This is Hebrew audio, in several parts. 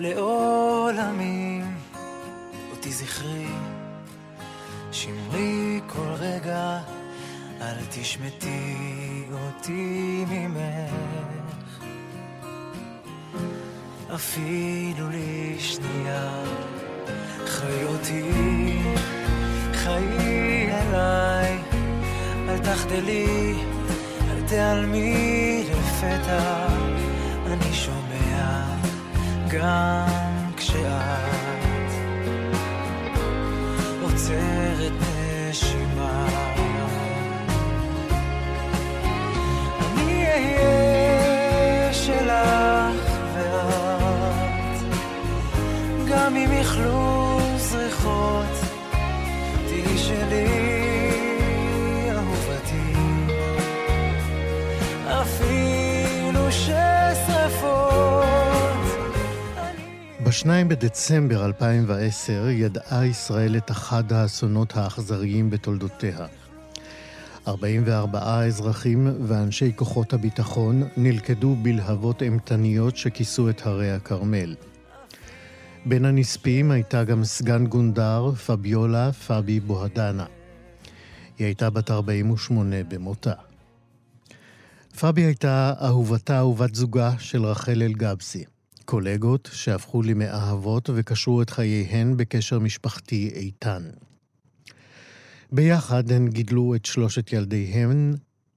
לעולמים, אותי זכרי, שמרי כל רגע, אל תשמטי אותי ממך. אפילו לשנייה, חיי אותי, חיי עליי, אל תחדלי, אל אני שומע גם ב-2 בדצמבר 2010 ידעה ישראל את אחד האסונות האכזריים בתולדותיה. 44 אזרחים ואנשי כוחות הביטחון נלכדו בלהבות אימתניות שכיסו את הרי הכרמל. בין הנספים הייתה גם סגן גונדר פביולה פבי בוהדנה. היא הייתה בת 48 במותה. פבי הייתה אהובתה ובת זוגה של רחל אלגבסי. קולגות שהפכו למאהבות וקשרו את חייהן בקשר משפחתי איתן. ביחד הן גידלו את שלושת ילדיהן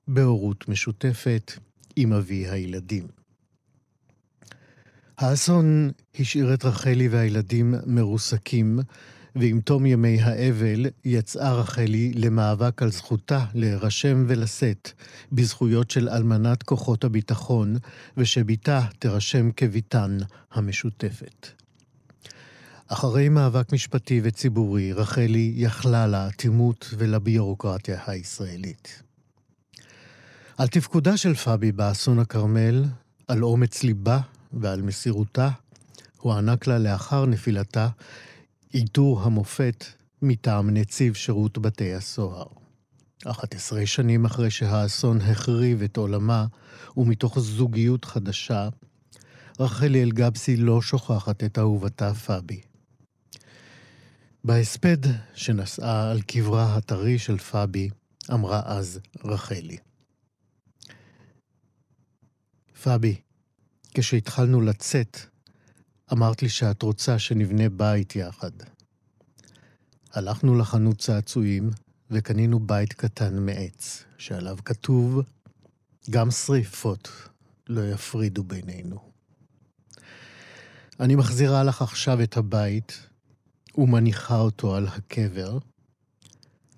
בהורות משותפת עם אבי הילדים. האסון השאיר את רחלי והילדים מרוסקים, ועם תום ימי האבל יצאה רחלי למאבק על זכותה להירשם ולשאת בזכויות של אלמנת כוחות הביטחון, ושבתה תירשם כביתן המשותפת. אחרי מאבק משפטי וציבורי, רחלי יכלה לאטימות ולביורוקרטיה הישראלית. על תפקודה של פבי באסון הכרמל, על אומץ ליבה ועל מסירותה, הוענק לה לאחר נפילתה עיטור המופת מטעם נציב שירות בתי הסוהר. 11 שנים אחרי שהאסון החריב את עולמה, ומתוך זוגיות חדשה, רחלי אלגבסי לא שוכחת את אהובתה פבי. בהספד שנשאה על קברה הטרי של פבי, אמרה אז רחלי. פבי, כשהתחלנו לצאת, אמרת לי שאת רוצה שנבנה בית יחד. הלכנו לחנות צעצועים וקנינו בית קטן מעץ, שעליו כתוב, גם שריפות לא יפרידו בינינו. אני מחזירה לך עכשיו את הבית ומניחה אותו על הקבר,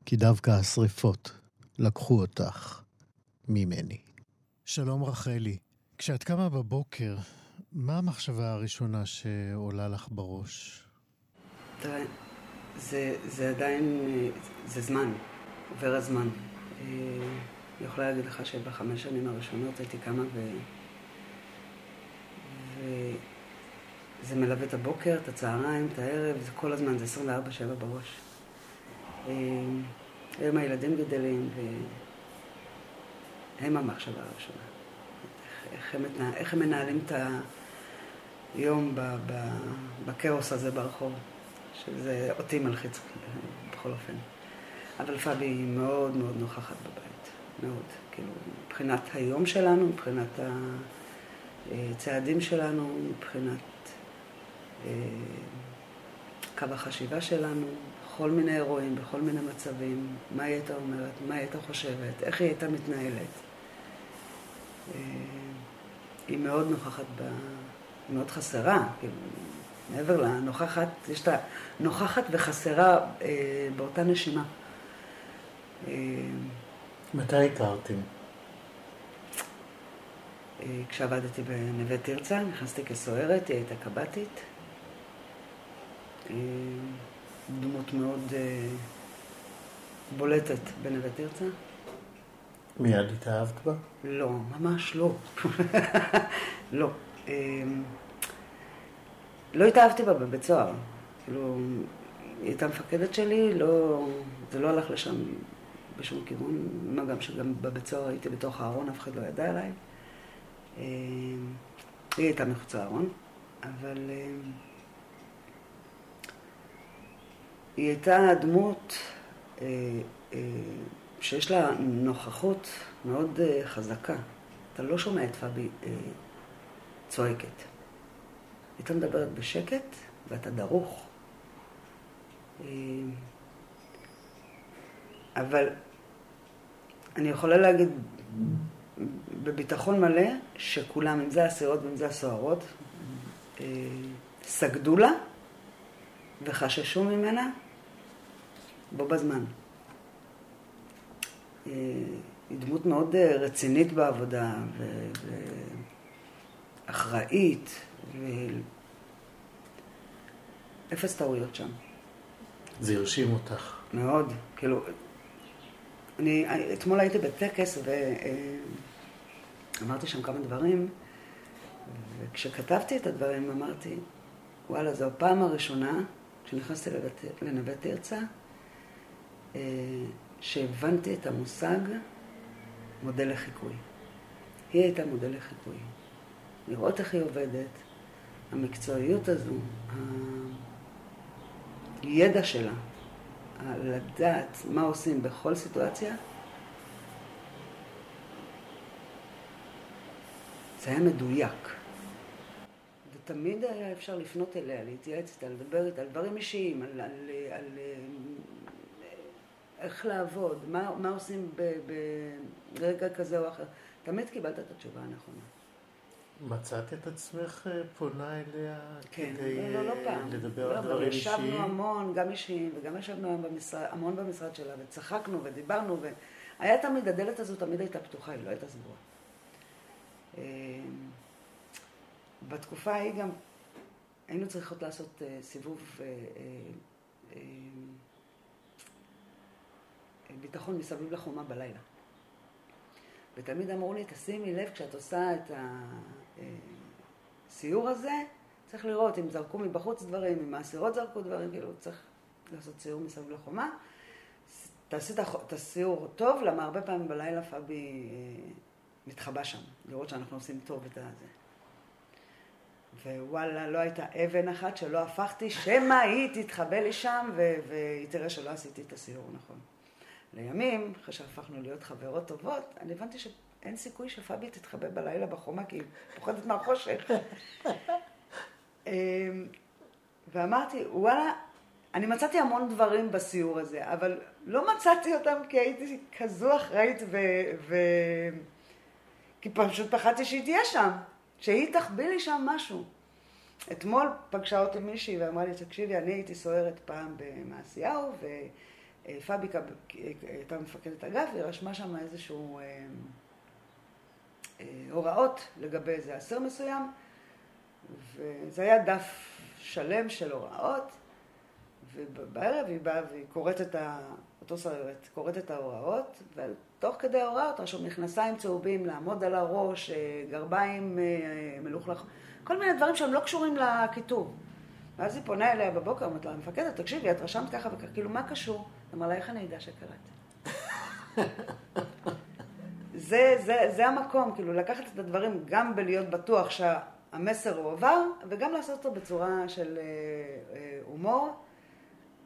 כי דווקא השריפות לקחו אותך ממני. שלום רחלי, כשאת קמה בבוקר, מה המחשבה הראשונה שעולה לך בראש? תראה, זה, זה עדיין, זה זמן, עובר הזמן. אה, אני יכולה להגיד לך שבחמש שנים הראשונות הייתי קמה ו... וזה מלווה את הבוקר, את הצהריים, את הערב, זה כל הזמן, זה 24-7 בראש. אה, היום הילדים גדלים והם המחשבה הראשונה. איך הם, איך הם מנהלים את היום בכאוס הזה ברחוב, שזה אותי מלחיץ בכל אופן. אבל פאבי היא מאוד מאוד נוכחת בבית, מאוד. כאילו, מבחינת היום שלנו, מבחינת הצעדים שלנו, מבחינת אה, קו החשיבה שלנו, בכל מיני אירועים, בכל מיני מצבים, מה היא הייתה אומרת, מה היא הייתה חושבת, איך היא הייתה מתנהלת. אה, היא מאוד נוכחת, ב... מאוד חסרה, כאילו, מעבר לנוכחת, יש את הנוכחת וחסרה אה, באותה נשימה. אה, מתי הכרתם? אה, כשעבדתי בנווה תרצה, נכנסתי כסוהרת, היא הייתה קב"טית. אה, דמות מאוד אה, בולטת בנווה תרצה. מיד התאהבת בה? לא, ממש לא. לא. אמ, לא התאהבתי בה בבית סוהר. כאילו, היא הייתה מפקדת שלי, לא, זה לא הלך לשם בשום כיוון, מה גם שגם בבית סוהר הייתי בתוך הארון, אף אחד לא ידע עליי. אמ, היא הייתה מחוץ לארון, אבל אה, היא הייתה דמות אה, אה, שיש לה נוכחות מאוד חזקה. אתה לא שומע את פאבי צועקת. הייתה מדברת בשקט ואתה דרוך. אבל אני יכולה להגיד בביטחון מלא שכולם, אם זה הסירות ואם זה הסוהרות, אה, סגדו לה וחששו ממנה בו בזמן. אה, היא דמות מאוד אה, רצינית בעבודה ואחראית ואפס טעויות שם. זה הרשים אותך. מאוד, כאילו, אני אתמול הייתי בטקס ואמרתי שם כמה דברים, וכשכתבתי את הדברים אמרתי, וואלה, זו הפעם הראשונה, כשנכנסתי לנווה תרצה, אה, שהבנתי את המושג מודל לחיקוי. היא הייתה מודל לחיקוי. לראות איך היא עובדת, המקצועיות הזו, הידע שלה, לדעת מה עושים בכל סיטואציה, זה היה מדויק. ותמיד היה אפשר לפנות אליה, להתייעץ איתה, לדבר איתה על דברים אישיים, על, על, על, על איך לעבוד, מה, מה עושים ברגע כזה או אחר. תמיד קיבלת את התשובה הנכונה. מצאת את עצמך אה, פונה אליה כן, כדי לא, לא, לא פעם. לדבר לא, על דברים אישיים? ישבנו המון, גם אישיים, וגם ישבנו במשרד, המון במשרד שלה, וצחקנו ודיברנו, והיה תמיד, הדלת הזו תמיד הייתה פתוחה, היא לא הייתה סגורה. אה, בתקופה ההיא גם היינו צריכות לעשות אה, סיבוב ביטחון מסביב לחומה בלילה. ותמיד אמרו לי, תשימי לב כשאת עושה את הסיור הזה, צריך לראות אם זרקו מבחוץ דברים, אם האסירות זרקו דברים, כאילו צריך לעשות סיור מסביב לחומה. תעשי את הסיור טוב, למה הרבה פעמים בלילה פאבי אה, מתחבא שם, לראות שאנחנו עושים טוב את הזה. ווואלה, לא הייתה אבן אחת שלא הפכתי, שמא היא תתחבא לי שם והיא תראה שלא עשיתי את הסיור נכון. לימים, אחרי שהפכנו להיות חברות טובות, אני הבנתי שאין סיכוי שפאבי תתחבא בלילה בחומה, כי היא פוחדת מהחושך. אמ, ואמרתי, וואלה, אני מצאתי המון דברים בסיור הזה, אבל לא מצאתי אותם כי הייתי כזו אחראית ו... ו... כי פשוט פחדתי שהיא תהיה שם, שהיא תחביא לי שם משהו. אתמול פגשה אותי מישהי ואמרה לי, תקשיבי, אני הייתי סוהרת פעם במעשיהו, ו... פאביקה הייתה מפקדת אגף, היא רשמה שם איזשהו אה, אה, הוראות לגבי איזה אסיר מסוים, וזה היה דף שלם של הוראות, ובערב היא באה והיא קוראת את ה... אותו סרט, קוראת את ההוראות, ותוך כדי ההוראות רשום מכנסיים צהובים, לעמוד על הראש, אה, גרביים מלוכלך, כל מיני דברים שהם לא קשורים לכיתוב. ואז היא פונה אליה בבוקר, אומרת לה, המפקדת, תקשיבי, את רשמת ככה וככה, כאילו, מה קשור? אמר לה, איך אני אדע שקראת? זה, זה, זה המקום, כאילו, לקחת את הדברים גם בלהיות בטוח שהמסר הועבר, וגם לעשות אותו בצורה של אה, אה, הומור,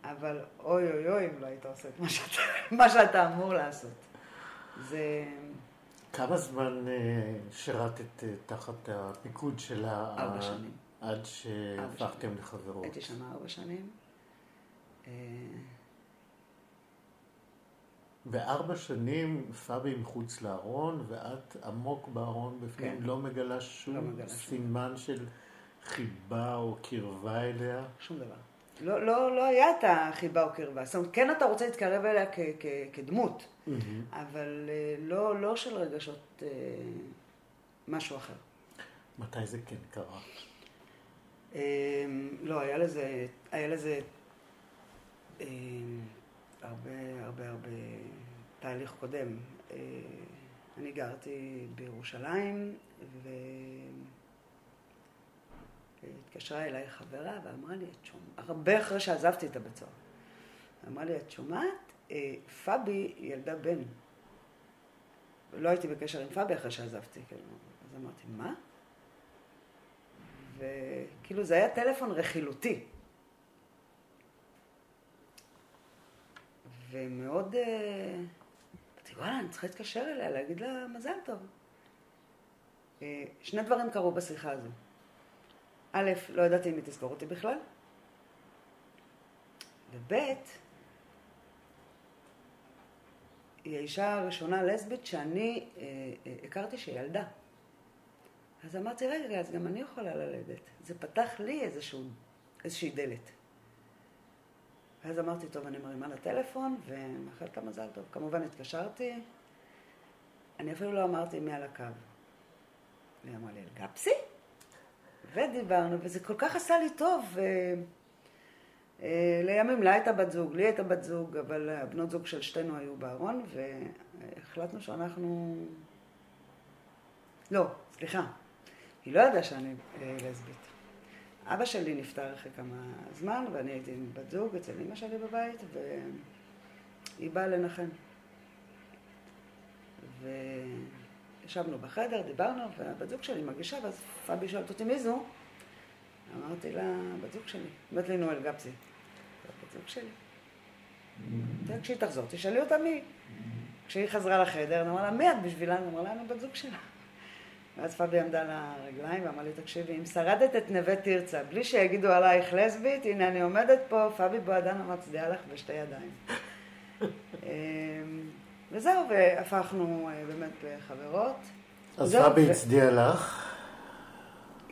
אבל אוי אוי אוי אם לא היית עושה את מה שאתה, מה שאתה אמור לעשות. זה... כמה זמן אה, שירתת אה, תחת הפיקוד של ה... ארבע שנים. עד שהפכתם לחברות. הייתי שנה ארבע שנים. וארבע שנים פאבי מחוץ לארון, ואת עמוק בארון בפנים, כן. לא מגלה שום לא מגלה סימן שום. של חיבה או קרבה אליה? שום דבר. לא, לא, לא היה את החיבה או קרבה. זאת אומרת, כן אתה רוצה להתקרב אליה כ, כ, כדמות, mm-hmm. אבל אה, לא, לא של רגשות אה, משהו אחר. מתי זה כן קרה? אמ, לא, היה לזה, היה לזה אמ, הרבה הרבה הרבה תהליך קודם. אה, אני גרתי בירושלים, והתקשרה אליי חברה ואמרה לי, את שומעת, הרבה אחרי שעזבתי את הבית סוהר, אמרה לי, את שומעת? אה, פאבי ילדה בן. לא הייתי בקשר עם פאבי אחרי שעזבתי, כאילו. אז אמרתי, מה? וכאילו זה היה טלפון רכילותי. ומאוד... אמרתי, וואלה, אני צריכה להתקשר אליה, להגיד לה מזל טוב. אה, שני דברים קרו בשיחה הזו. א', לא ידעתי אם היא תזכור אותי בכלל, וב', היא האישה הראשונה לסבית שאני אה, אה, הכרתי שהיא ילדה. אז אמרתי, רגע, אז גם אני יכולה ללדת. זה פתח לי איזשהו, איזושהי דלת. אז אמרתי, טוב, אני מרימה לטלפון ומאחלת לה מזל טוב. כמובן התקשרתי, אני אפילו לא אמרתי מי על הקו. היא אמרה לי, אלגפסי? ודיברנו, וזה כל כך עשה לי טוב. ו... אה, לימים לה הייתה בת זוג, לי הייתה בת זוג, אבל הבנות זוג של שתינו היו בארון, והחלטנו שאנחנו... לא, סליחה, היא לא ידעה שאני אה, לסבית. אבא שלי נפטר אחרי כמה זמן, ואני הייתי עם בת זוג אצל אמא שלי בבית, והיא באה לנחם. וישבנו בחדר, דיברנו, והבת זוג שלי מרגישה, ואז פאבי שואלת אותי מי זו? אמרתי לה, בת זוג שלי. אמרת לי, נו, אלגפסי. בת זוג שלי. כשהיא תחזור, תשאלי אותה מי. כשהיא חזרה לחדר, אמרה לה, מי את בשבילה? אני אמרה לה, אני בת זוג שלה. ואז פאבי עמדה על הרגליים ואמרה לי, תקשיבי, אם שרדת את נווה תרצה, בלי שיגידו עלייך לסבית, הנה אני עומדת פה, פאבי בועדנה מצדיעה לך בשתי ידיים. אמ, וזהו, והפכנו אה, באמת לחברות. אז פאבי הצדיע לך.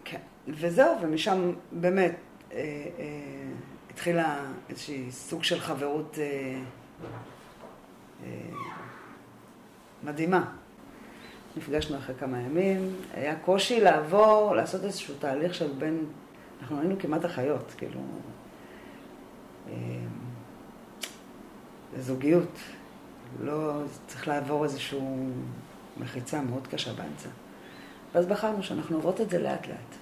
כן, וזהו, ומשם באמת אה, אה, התחילה איזושהי סוג של חברות מדהימה. נפגשנו אחרי כמה ימים, היה קושי לעבור, לעשות איזשהו תהליך של בין, אנחנו היינו כמעט אחיות, כאילו, אה, זוגיות, לא, צריך לעבור איזושהי מחיצה מאוד קשה באמצע. ואז בחרנו שאנחנו עוברות את זה לאט לאט.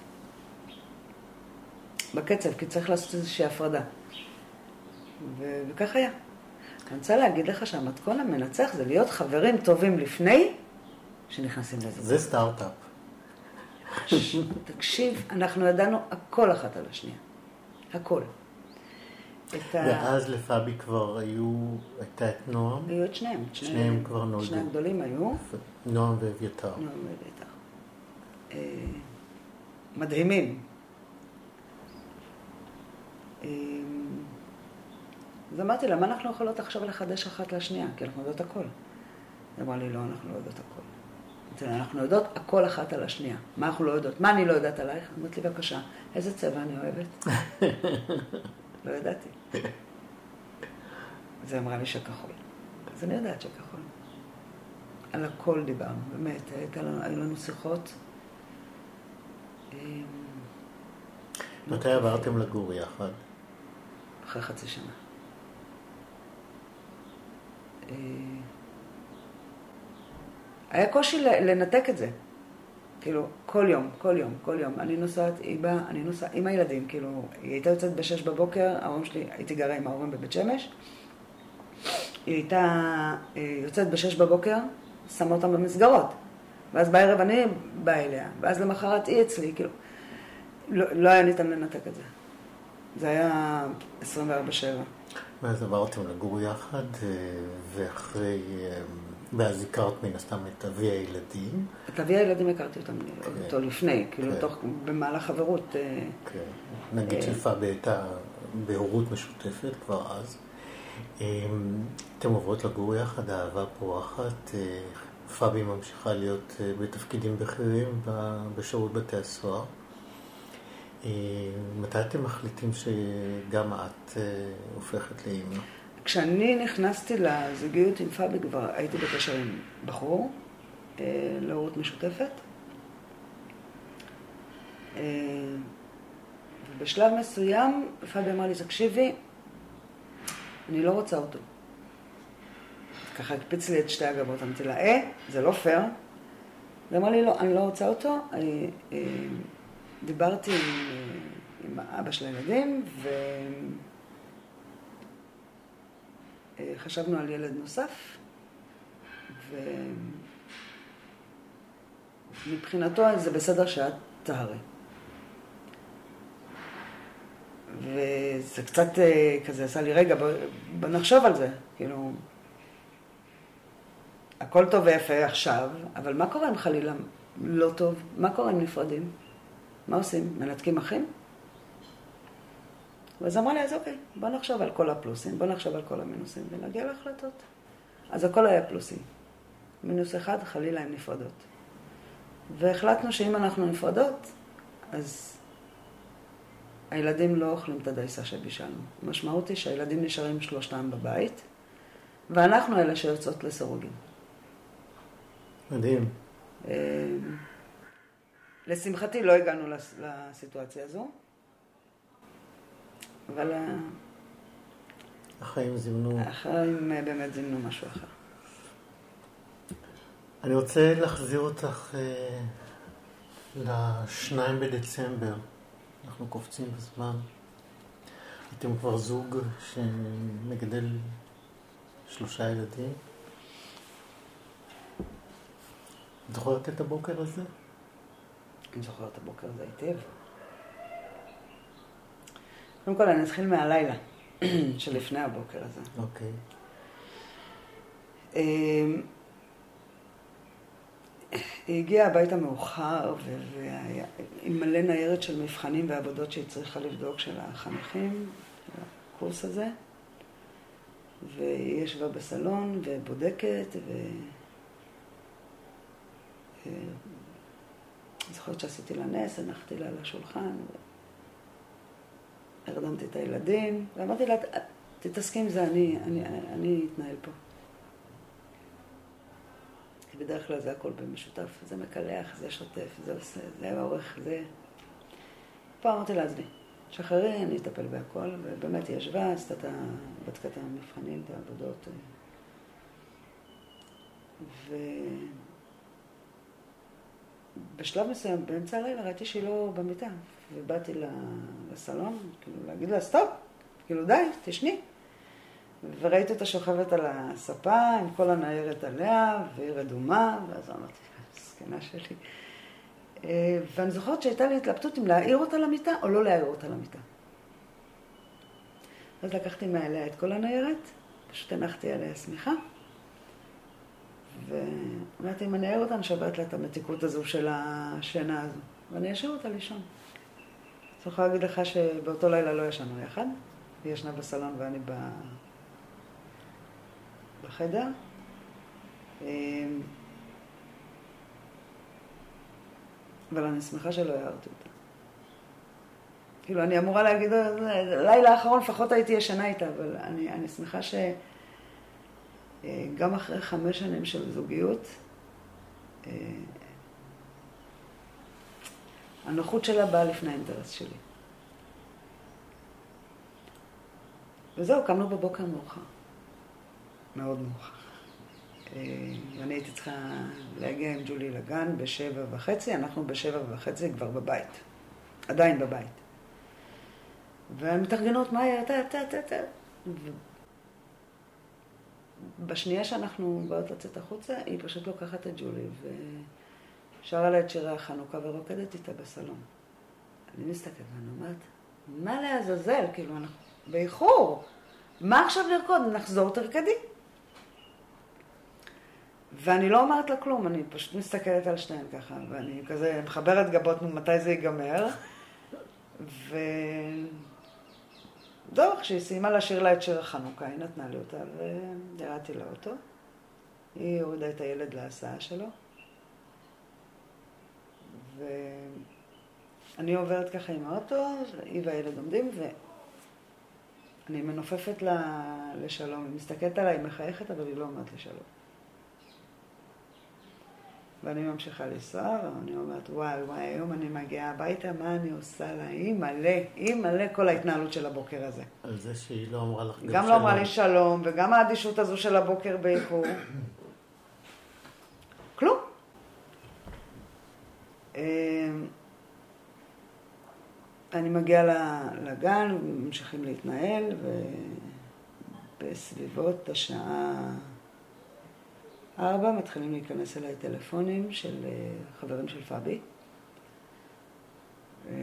בקצב, כי צריך לעשות איזושהי הפרדה. ו- וכך היה. אני רוצה להגיד לך שהמתכון המנצח זה להיות חברים טובים לפני שנכנסים לזה. זה סטארט-אפ. תקשיב, אנחנו ידענו הכל אחת על השנייה. הכל. ואז לפאבי כבר היו, הייתה את נועם? היו את שניהם. שניהם כבר נולדו. שני הגדולים היו. נועם ואביתר. נועם ואביתר. אה, מדהימים. אה, אז אמרתי לה, מה אנחנו יכולות עכשיו לחדש אחת לשנייה? כי אנחנו יודעות הכל. היא אמרה לי, לא, אנחנו לא יודעות הכל. אנחנו יודעות הכל אחת על השנייה. מה אנחנו לא יודעות? מה אני לא יודעת עלייך? אמרת לי, בבקשה, איזה צבע אני אוהבת? לא ידעתי. אז היא אמרה לי שכחול. אז אני יודעת שכחול. על הכל דיברנו, באמת, היו לנו שיחות. אמ, מתי עברתם לגור יחד? אחרי חצי שנה. אה, היה קושי לנתק את זה. כאילו, כל יום, כל יום, כל יום. אני נוסעת, היא באה, אני נוסעת עם הילדים, כאילו, היא הייתה יוצאת בשש בבוקר, ההורים שלי, הייתי גרה עם ההורים בבית שמש. היא הייתה אה, יוצאת בשש בבוקר, שמה אותם במסגרות. ואז בערב אני באה אליה, ואז למחרת היא אצלי, כאילו, לא, לא היה ניתן לנתק את זה. זה היה 24-7. ואז עברתם לגור יחד, אה, ואחרי... אה, ואז הכרת מן הסתם את אבי הילדים. את אבי הילדים הכרתי אותם, כן. אותו לפני, כאילו כן. תוך, במהלך חברות. אה, כן, נגיד שלפה הייתה בהורות משותפת כבר אז. אתם עוברות לגור יחד, אהבה פורחת, פאבי ממשיכה להיות בתפקידים בכירים בשירות בתי הסוהר. מתי אתם מחליטים שגם את הופכת לאימא? כשאני נכנסתי לזוגיות עם פאבי כבר הייתי בקשר עם בחור, אה, להורות משותפת. אה, ובשלב מסוים פאבי אמר לי, תקשיבי, אני לא רוצה אותו. ככה הקפיץ לי את שתי הגבות, אמרתי לה, אה, זה לא פייר. היא אמרה לי, לא, אני לא רוצה אותו. אני, אה, דיברתי עם, עם אבא של הילדים, ו... חשבנו על ילד נוסף, ומבחינתו זה בסדר שאת תהרי. וזה קצת אה, כזה עשה לי, רגע, בוא, נחשוב על זה. כאילו, הכל טוב ויפה עכשיו, אבל מה קורה אם חלילה לא טוב? מה קורה אם נפרדים? מה עושים? מנתקים אחים? ואז אמרה לי, אז אוקיי, בוא נחשוב על כל הפלוסים, בוא נחשוב על כל המינוסים ונגיע להחלטות. אז הכל היה פלוסים. מינוס אחד, חלילה הן נפרדות. והחלטנו שאם אנחנו נפרדות, אז הילדים לא אוכלים את הדייסה שבישלנו. המשמעות היא שהילדים נשארים שלושתם בבית, ואנחנו אלה שיוצאות לסירוגין. מדהים. אמ, לשמחתי לא הגענו לסיטואציה הזו, אבל החיים זימנו... החיים אה, באמת זימנו משהו אחר. אני רוצה להחזיר אותך אה, לשניים בדצמבר. אנחנו קופצים בזמן. אתם כבר זוג שמגדל שלושה ילדים. את זוכרת את הבוקר הזה? אני זוכרת את הבוקר הזה היטב. קודם כל, אני אתחיל מהלילה שלפני הבוקר הזה. אוקיי. אמ, היא הגיעה הביתה מאוחר, ועם מלא ניירת של מבחנים ועבודות שהיא צריכה לבדוק של החניכים, הקורס הזה. והיא ישבה בסלון ובודקת, ו... אני אה, זוכרת שעשיתי לה נס, הנחתי לה על השולחן, הרדמתי את הילדים, ואמרתי לה, תתעסקי עם זה, אני, אני, אני אתנהל פה. כי בדרך כלל זה הכל במשותף, זה מקלח, זה שוטף, זה עושה, זה עורך, זה... פה אמרתי לה, עזבי, שחררי, אני אטפל בהכל, ובאמת היא ישבה, עשתה את ה... בדקה את המבחנים, את העבודות. ובשלב מסוים, באמצע הלילה, ראיתי שהיא לא במיטה, ובאתי לסלון, כאילו, להגיד לה, סטופ, כאילו, די, תשני. וראיתי אותה שוכבת על הספה עם כל הניירת עליה, והיא רדומה, ואז אמרתי, זקנה שלי. אה, ואני זוכרת שהייתה לי התלבטות אם להעיר אותה למיטה או לא להעיר אותה למיטה. אז לקחתי מעליה את כל הניירת, פשוט הנחתי עליה שמיכה, ואמרתי, אם אני אעיר אותה, אני שוברת לה את המתיקות הזו של השינה הזו, ואני אשאיר אותה לישון. אני יכולה להגיד לך שבאותו לילה לא ישנו יחד, היא ישנה בסלון ואני ב... בחדר. אמ, אבל אני שמחה שלא הערתי אותה. כאילו, אני אמורה להגיד, לילה האחרון לפחות הייתי ישנה איתה, אבל אני, אני שמחה שגם אה, אחרי חמש שנים של זוגיות, אה, הנוחות שלה באה לפני האינטרס שלי. וזהו, קמנו בבוקר מאוחר. מאוד מאוחר. אה, ואני הייתי צריכה להגיע עם ג'ולי לגן בשבע וחצי, אנחנו בשבע וחצי כבר בבית. עדיין בבית. והמתארגנות, מה היה? טה, טה, טה, טה. בשנייה שאנחנו באות לצאת החוצה, היא פשוט לוקחת את ג'ולי ושרה לה את שירי החנוכה ורוקדת איתה בסלון. אני מסתכלת ואני אומרת, מה לעזאזל? כאילו, אנחנו באיחור. מה עכשיו לרקוד? נחזור תרקדי. ואני לא אומרת לה כלום, אני פשוט מסתכלת על שניהם ככה, ואני כזה מחברת גבות, מתי זה ייגמר? ו... זהו, כשהיא סיימה לשיר לה את שיר החנוכה, היא נתנה לי אותה וירדתי לאוטו. היא הורידה את הילד להסעה שלו. ואני עוברת ככה עם האוטו, היא והילד עומדים, ואני מנופפת לה לשלום. היא מסתכלת עליי, מחייכת, אבל היא לא אומרת לשלום. ואני ממשיכה לנסוע, ואני אומרת, וואי, וואי, היום אני מגיעה הביתה, מה אני עושה לה? היא מלא, היא מלא כל ההתנהלות של הבוקר הזה. על זה שהיא לא אמרה לך גם שלום. גם לא אמרה לי שלום, וגם האדישות הזו של הבוקר באיחור. כלום. אמ, אני מגיעה לגן, ממשיכים להתנהל, ובסביבות השעה... ארבע, מתחילים להיכנס אליי טלפונים של אה, חברים של פאבי. אה,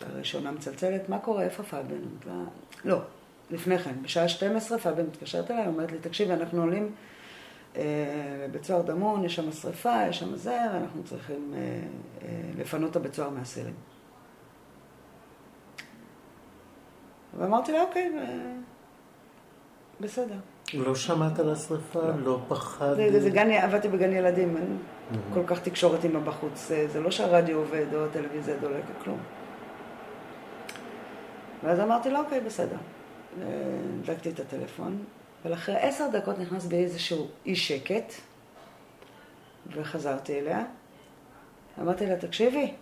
הראשונה מצלצלת, מה קורה, איפה פאבי? לא, לפני כן, בשעה 12 פאבי מתקשרת אליי, אומרת לי, תקשיבי, אנחנו עולים לבית סוהר דמון, יש שם שריפה, יש שם זה, ואנחנו צריכים לפנות את הבית סוהר מהסירים. ואמרתי לה, אוקיי, בסדר. לא שמעת על השרפה? לא, לא פחד? זה, זה גן, עבדתי בגן ילדים, אין mm-hmm. כל כך תקשורת עם הבחוץ. זה לא שהרדיו עובד או הטלוויזיה דולקת, כלום. ואז אמרתי לה, אוקיי, בסדר. הדלקתי את הטלפון, אבל אחרי עשר דקות נכנס בי איזשהו אי שקט, וחזרתי אליה. אמרתי לה, תקשיבי,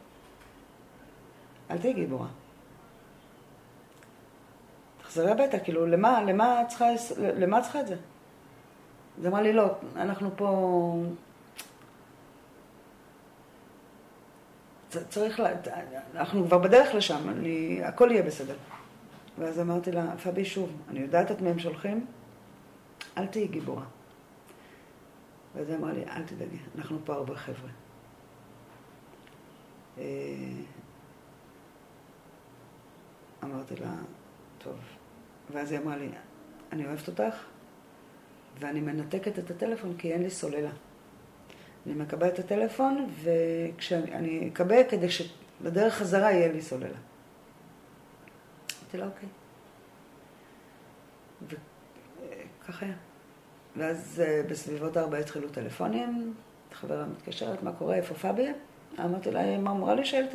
אל תהיי גיבורה. תחזרי הביתה, כאילו, למה, למה צריכה, למה צריכה את זה? אז אמרה לי, לא, אנחנו פה... צריך, לה... אנחנו כבר בדרך לשם, אני... הכל יהיה בסדר. ואז אמרתי לה, פבי, שוב, אני יודעת את מי הם שולחים, אל תהיי גיבורה. ואז היא אמרה לי, אל תדאגי, אנחנו פה הרבה חבר'ה. אה, אמרתי לה, טוב. ואז היא אמרה לי, אני אוהבת אותך, ואני מנתקת את הטלפון כי אין לי סוללה. אני מקבלת את הטלפון, וכשאני אקבל כדי שבדרך חזרה יהיה לי סוללה. אמרתי לה, אוקיי. וככה היה. ואז אה, בסביבות ארבע התחילו טלפונים, חברה מתקשרת, מה קורה, איפה פאבי? אמרתי לה, היא אמרה לי שאלת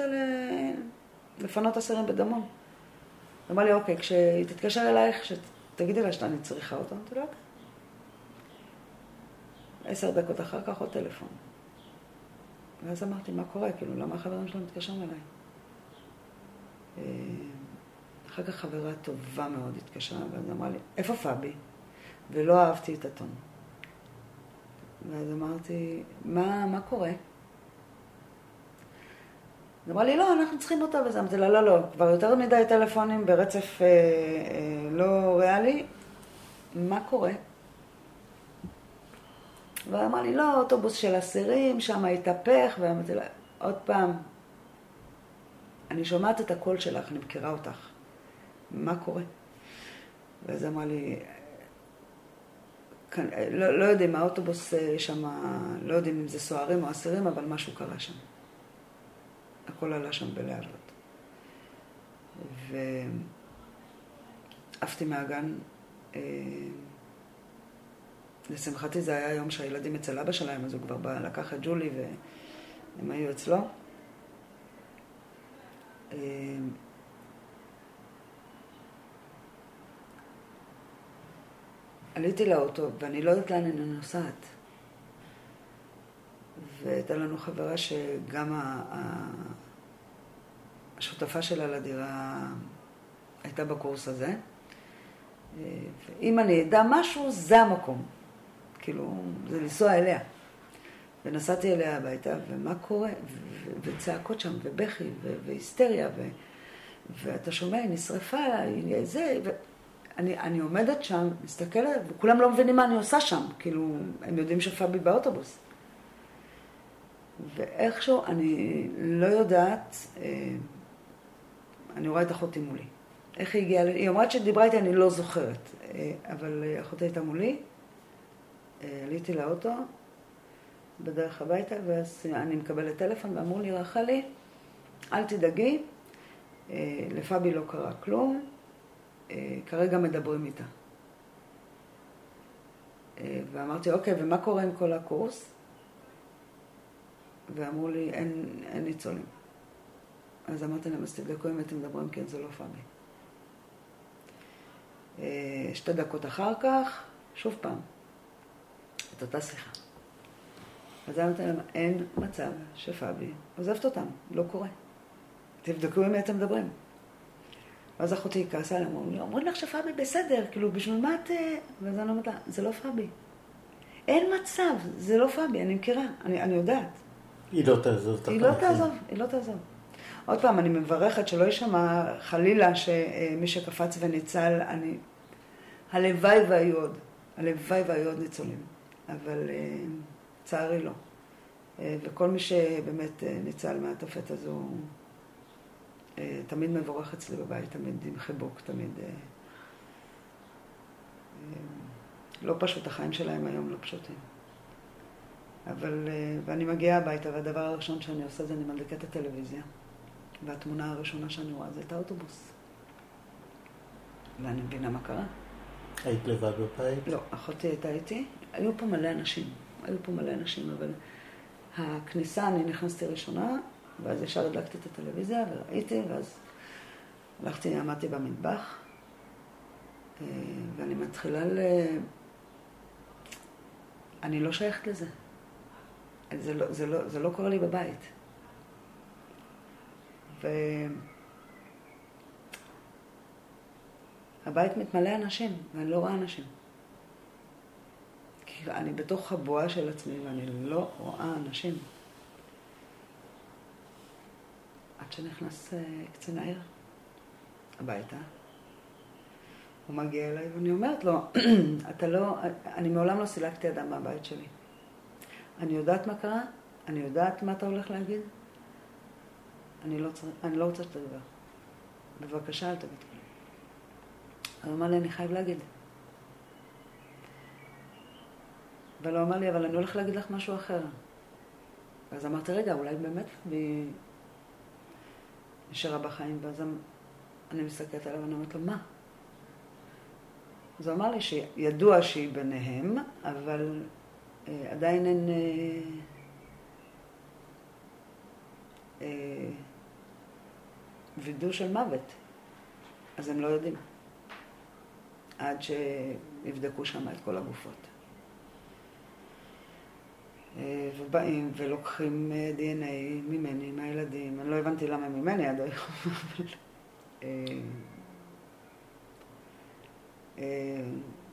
לפנות אסירים בדמון. אמרה לי, אוקיי, כשהיא תתקשר אלייך, שתגידי לה שאני צריכה אותו. אמרתי לה, אוקיי. עשר דקות אחר כך עוד טלפון. ואז אמרתי, מה קורה? כאילו, למה החברים שלו מתקשרים אליי? אה, אחר כך חברה טובה מאוד התקשרה, ואז אמרה לי, איפה פאבי? ולא אהבתי את הטון. ואז אמרתי, מה, מה קורה? היא אמרה לי, לא, אנחנו צריכים אותו וזה. אמרתי לה, לא, לא, כבר יותר מדי טלפונים ברצף אה, אה, לא ריאלי, מה קורה? והיא אמרה לי, לא, אוטובוס של אסירים, שם התהפך, ואמרתי לה, עוד פעם, אני שומעת את הקול שלך, אני מכירה אותך, מה קורה? ואז אמרה לי, לא, לא יודעים, האוטובוס אה, שם, לא יודעים אם זה סוהרים או אסירים, אבל משהו קרה שם. הכל עלה שם בלהבות. ועפתי מהגן. אה, לשמחתי זה היה יום שהילדים אצל אבא שלהם, אז הוא כבר בא לקח את ג'ולי והם היו אצלו. עליתי לאוטו ואני לא יודעת לאן אני נוסעת. והייתה לנו חברה שגם השותפה שלה לדירה הייתה בקורס הזה. אם אני אדע משהו, זה המקום. כאילו, זה לנסוע אליה. ונסעתי אליה הביתה, ומה קורה? וצעקות שם, ובכי, והיסטריה, ו... ואתה שומע, היא נשרפה, היא זה, ואני אני עומדת שם, מסתכלת, וכולם לא מבינים מה אני עושה שם. כאילו, הם יודעים שפאבי באוטובוס. ואיכשהו, אני לא יודעת, אה, אני רואה את אחותי מולי. איך היא הגיעה, היא אמרת שדיברה איתי, אני לא זוכרת, אה, אבל אה, אחותי הייתה מולי, עליתי לאוטו, בדרך הביתה, ואז אני מקבלת טלפון, ואמרו לי, רחלי, אל תדאגי, לפאבי לא קרה כלום, כרגע מדברים איתה. ואמרתי, אוקיי, ומה קורה עם כל הקורס? ואמרו לי, אין, אין ניצולים. אז אמרתי להם, אז תבדקו אם אתם מדברים, כן, זה לא פאבי. אה, שתי דקות אחר כך, שוב פעם, את אותה שיחה. אז אמרתי להם, אין מצב שפאבי עוזבת אותם, לא קורה. תבדקו מי אתם מדברים. ואז אחותי כעסה עליהם, אמרו לי, אומרים לך שפאבי בסדר, כאילו, בשביל מה את... אה? ואז אני אומרת לה, זה לא פאבי. אין מצב, זה לא פאבי, אני מכירה, אני, אני יודעת. היא לא תעזוב את היא לא תעזוב, היא לא תעזוב. עוד פעם, אני מברכת שלא יישמע חלילה שמי שקפץ וניצל, אני... הלוואי והיו עוד, הלוואי והיו עוד ניצולים, אבל לצערי לא. וכל מי שבאמת ניצל מהתופת הזו, אה, תמיד מבורך אצלי בבית, תמיד עם חיבוק, תמיד... אה, לא פשוט, החיים שלהם היום לא פשוטים. אבל, ואני מגיעה הביתה, והדבר הראשון שאני עושה זה אני מדליקה את הטלוויזיה. והתמונה הראשונה שאני רואה זה את האוטובוס. ואני מבינה מה קרה. היית לבד בבית? לא, אחותי הייתה איתי. היו פה מלא אנשים. היו פה מלא אנשים, אבל הכניסה, אני נכנסתי ראשונה, ואז ישר הדלקתי את הטלוויזיה וראיתי, ואז הלכתי, עמדתי במטבח, אה, ואני מתחילה ל... אני לא שייכת לזה. זה לא, זה לא, זה לא קורה לי בבית. והבית מתמלא אנשים, ואני לא רואה אנשים. כי אני בתוך הבועה של עצמי, ואני לא רואה אנשים. עד שנכנס אה, קצין העיר הביתה. הוא מגיע אליי ואני אומרת לו, אתה לא, אני מעולם לא סילקתי אדם מהבית שלי. אני יודעת מה קרה, אני יודעת מה אתה הולך להגיד, אני לא, צר... אני לא רוצה שתדבר. בבקשה, אל תגיד כלום. הוא אמר לי, אני חייב להגיד. אבל הוא אמר לי, אבל אני הולך להגיד לך משהו אחר. אז אמרתי, רגע, אולי באמת נשארה בחיים, ואז אני מסתכלת עליו ואני אומרת לו, מה? אז הוא אמר לי שידוע שהיא ביניהם, אבל אה, עדיין אין... אה, אה, וידוא של מוות. אז הם לא יודעים. עד שיבדקו שם את כל הגופות. אה, ובאים ולוקחים DNA אה, ממני, מהילדים. אני לא הבנתי למה ממני עד היום, אה,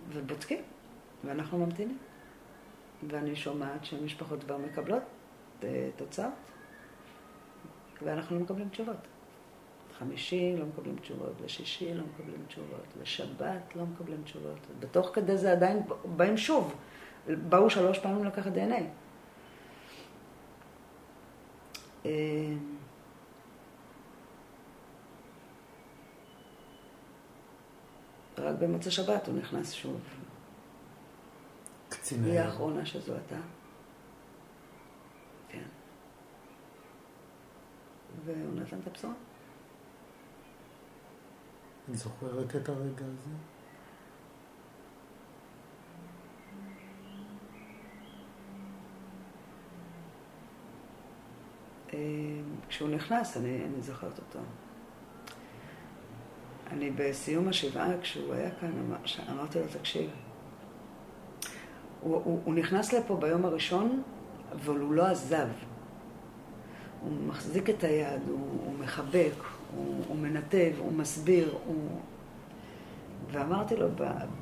ובודקים, ואנחנו ממתינים. ואני שומעת שמשפחות כבר מקבלות תוצאות, ואנחנו לא מקבלים תשובות. חמישי לא מקבלים תשובות, לשישי לא מקבלים תשובות, לשבת לא מקבלים תשובות. בתוך כדי זה עדיין באים שוב. באו שלוש פעמים לקחת DNA. אה, רק במוצא שבת הוא נכנס שוב. קציני... היא האחרונה שזו אתה. כן. והוא נתן את הבשורה. את זוכרת את הרגע הזה? כשהוא נכנס, אני, אני זוכרת אותו. אני בסיום השבעה, כשהוא היה כאן, אמר, אמרתי לו, תקשיב, הוא, הוא, הוא נכנס לפה ביום הראשון, אבל הוא לא עזב. הוא מחזיק את היד, הוא, הוא מחבק, הוא, הוא מנתב, הוא מסביר, הוא... ואמרתי לו,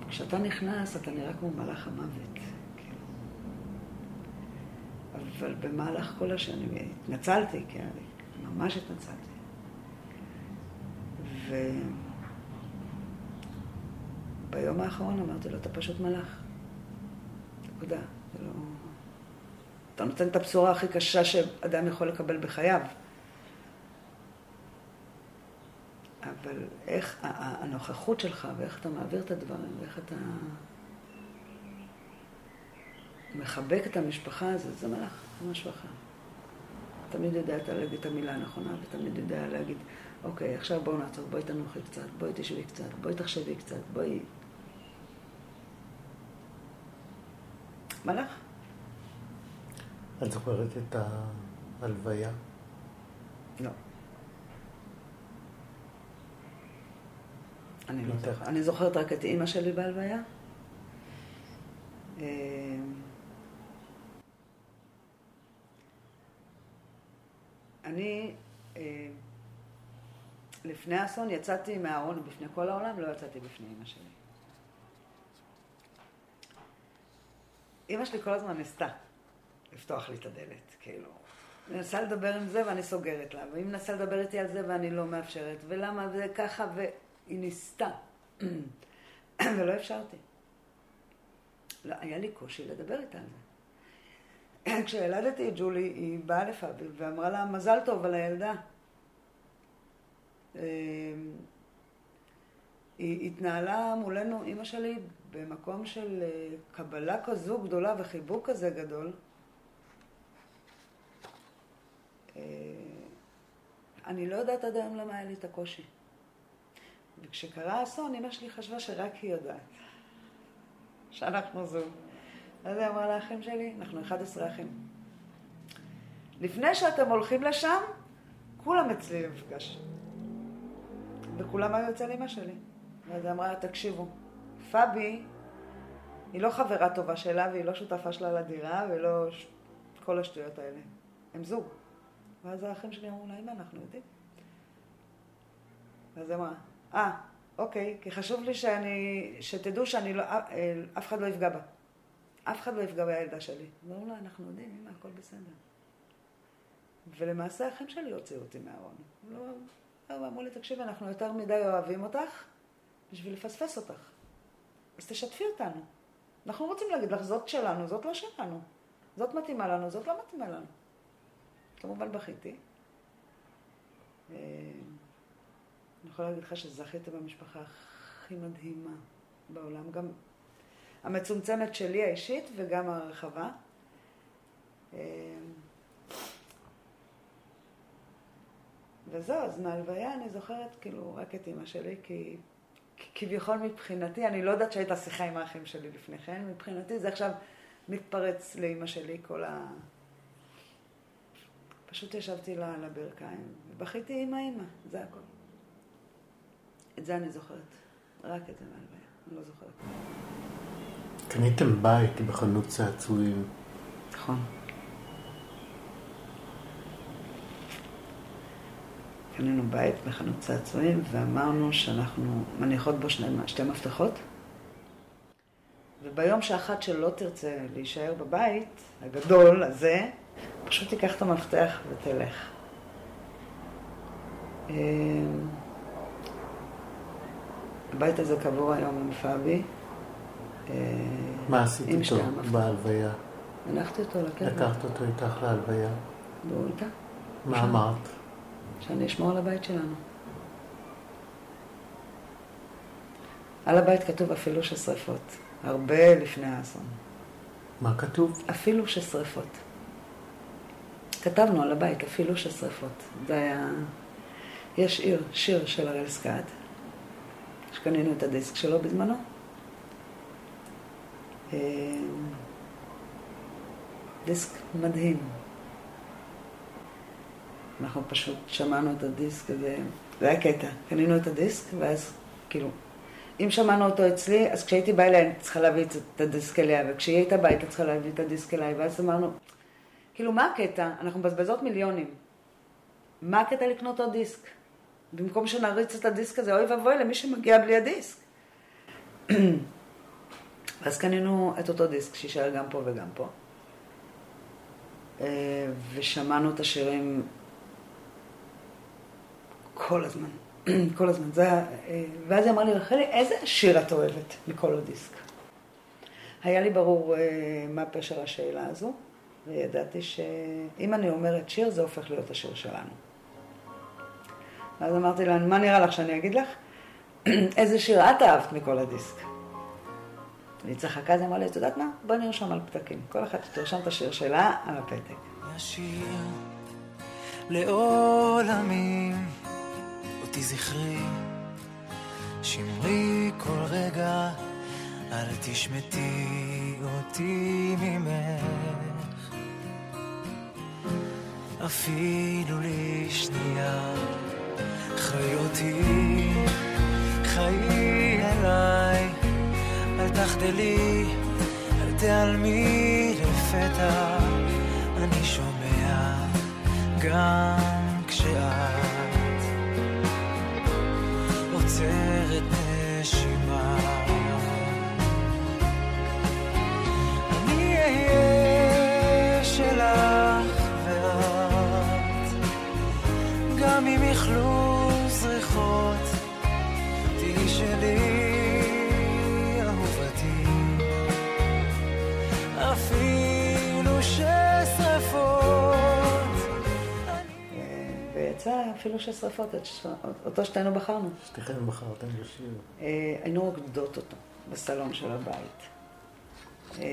כשאתה נכנס, אתה נראה כמו מלאך המוות. אבל במהלך כל השנים התנצלתי, כי אני ממש התנצלתי. וביום האחרון אמרתי לו, אתה פשוט מלאך. נקודה. זה לא... אתה נותן את הבשורה הכי קשה שאדם יכול לקבל בחייו. אבל איך הנוכחות שלך, ואיך אתה מעביר את הדברים, ואיך אתה מחבק את המשפחה, זה, זה מלאך, זה משהו אחר. תמיד יודע להגיד את המילה הנכונה, ותמיד יודע להגיד, אוקיי, עכשיו בואו נעצור, בואי תנוחי קצת, בואי תשבי קצת, בואי תחשבי קצת, בואי... מלאך. את זוכרת את ההלוויה? לא. אני לא זוכרת. אני זוכרת רק את אימא שלי בהלוויה. אני, אה, לפני האסון יצאתי מהארון בפני כל העולם, לא יצאתי בפני אימא שלי. אימא שלי כל הזמן ניסתה לפתוח לי את הדלת, כאילו. אני מנסה לדבר עם זה ואני סוגרת לה, והיא מנסה לדבר איתי על זה ואני לא מאפשרת, ולמה זה ככה, ו... היא ניסתה, ולא אפשרתי. לא, היה לי קושי לדבר איתה על זה. כשילדתי את ג'ולי, היא באה לפאביל ואמרה לה, מזל טוב על הילדה. אה, היא התנהלה מולנו, אימא שלי, במקום של אה, קבלה כזו גדולה וחיבוק כזה גדול. אה, אני לא יודעת עד היום למה היה לי את הקושי. וכשקרה האסון, אמא שלי חשבה שרק היא יודעת. שאנחנו זוג. אז היא אמרה לאחים שלי, אנחנו 11 אחים. לפני שאתם הולכים לשם, כולם אצלי למפגש. וכולם היו אצל אמא שלי. ואז היא אמרה, תקשיבו, פאבי היא לא חברה טובה שלה והיא לא שותפה שלה לדירה ולא כל השטויות האלה. הם זוג. ואז האחים שלי אמרו לה, אמא, אנחנו יודעים. ואז היא אמרה, אה, אוקיי, כי חשוב לי שאני, שתדעו שאני לא, אה, אף אחד לא יפגע בה. אף אחד לא יפגע בילדה שלי. אמרו לה, אנחנו יודעים, אמא, הכל בסדר. ולמעשה האחים שלי הוציאו אותי מהארון. לא, לא, אמרו לי, תקשיבי, אנחנו יותר מדי אוהבים אותך בשביל לפספס אותך. אז תשתפי אותנו. אנחנו רוצים להגיד לך, זאת שלנו, זאת לא שלנו. זאת מתאימה לנו, זאת לא מתאימה לנו. כמובן בכיתי. אה, אני יכולה להגיד לך שזכית במשפחה הכי מדהימה בעולם, גם המצומצמת שלי האישית וגם הרחבה. אה, וזהו, אז מהלוויה אני זוכרת כאילו רק את אימא שלי, כי כביכול מבחינתי, אני לא יודעת שהייתה שיחה עם האחים שלי לפני כן, מבחינתי זה עכשיו מתפרץ לאימא שלי כל ה... פשוט ישבתי לה על הברכיים, ובכיתי אימא אימא, זה הכל. את זה אני זוכרת, רק את זה מהלוויה, אני לא זוכרת. קניתם בית בחנות צעצועים. נכון. קנינו בית בחנות צעצועים ואמרנו שאנחנו מניחות בו שני, שתי מפתחות. וביום שאחת שלא תרצה להישאר בבית הגדול הזה, פשוט תיקח את המפתח ותלך. אה, הבית הזה קבור היום עם פאבי. אה, מה עשית איתו בהלוויה? הנחתי אותו לקבר. לקחת אותו איתך להלוויה? איתה. מה אמרת? שאני אשמור על הבית שלנו. על הבית כתוב אפילו ששרפות, הרבה לפני האסון. מה כתוב? אפילו ששרפות. כתבנו על הבית, אפילו ששרפות. זה היה... יש שיר, שיר של הראל סקאט, שקנינו את הדיסק שלו בזמנו. אה, דיסק מדהים, אנחנו פשוט שמענו את הדיסק הזה, זה היה קטע, קנינו את הדיסק, ואז כאילו, אם שמענו אותו אצלי, אז כשהייתי באה אליי, אני צריכה להביא את הדיסק אליה, וכשהיא הייתה באה, הייתה צריכה להביא את הדיסק אליי, ואז אמרנו, כאילו, מה הקטע? אנחנו מבזבזות מיליונים. מה הקטע לקנות עוד דיסק? במקום שנריץ את הדיסק הזה, אוי ואבוי למי שמגיע בלי הדיסק. אז קנינו את אותו דיסק, שישאר גם פה וגם פה. אה, ושמענו את השירים כל הזמן, כל הזמן. זה אה, ואז היא אמרה לי, רחלי, איזה שיר את אוהבת מכל הדיסק? היה לי ברור אה, מה פשר השאלה הזו, וידעתי שאם אני אומרת שיר, זה הופך להיות השיר שלנו. ואז אמרתי לה, מה נראה לך שאני אגיד לך? איזה שיר את אהבת מכל הדיסק? והיא צחקה, אז היא אמרה לי, את יודעת מה? בואי נרשום על פתקים. כל אחת תרשום את השיר שלה על הפתק. ישיר לעולמים אותי זכרי, שמרי כל רגע, אל תשמטי אותי ממך. אפילו לשנייה, חיי אותי, חיי אליי, אל תחדלי, אל תיעלמי לפתע, אני שומע גם כשאת עוצרת נשימה. אני אהיה שלך ואת, גם אם יכלו יצא אפילו ששרפות, אותו שתינו בחרנו. שתיכן בחרתם בשיר. אה, היינו רוקדות אותו בסלון של הבית. אה,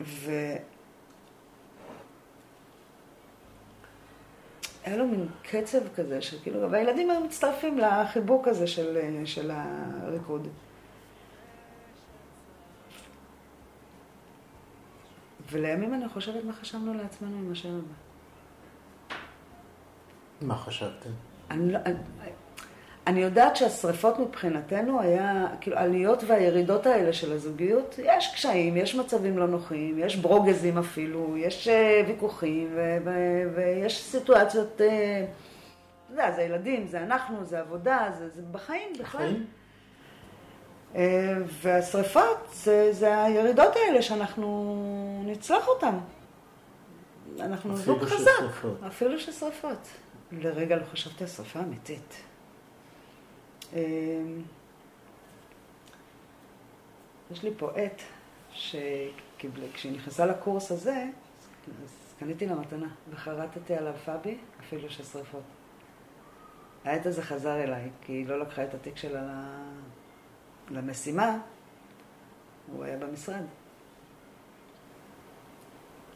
ו... היה לו מין קצב כזה, שכאילו, והילדים היו מצטרפים לחיבוק הזה של, של הריקוד. ולימים אני חושבת מה חשבנו לעצמנו עם השם הבא. מה חשבתם? אני, לא- אני, אני יודעת שהשריפות מבחינתנו היה, כאילו, העליות והירידות האלה של הזוגיות, יש קשיים, יש מצבים לא נוחים, יש ברוגזים אפילו, יש uh, ויכוחים, ו- ו- ויש סיטואציות, uh, אתה יודע, זה ילדים, זה אנחנו, זה עבודה, זה, זה בחיים בכלל. אה, והשריפות זה, זה הירידות האלה שאנחנו נצלח אותן. אנחנו זוג חזק, ששרפות. אפילו ששרפות. לרגע לא חשבתי על שרפה אמיתית. אה, יש לי פה עט שכשהיא נכנסה לקורס הזה, אז קניתי לה מתנה וחרטתי עליו פאבי, אפילו ששרפות. העט הזה חזר אליי, כי היא לא לקחה את התיק שלה למשימה, הוא היה במשרד.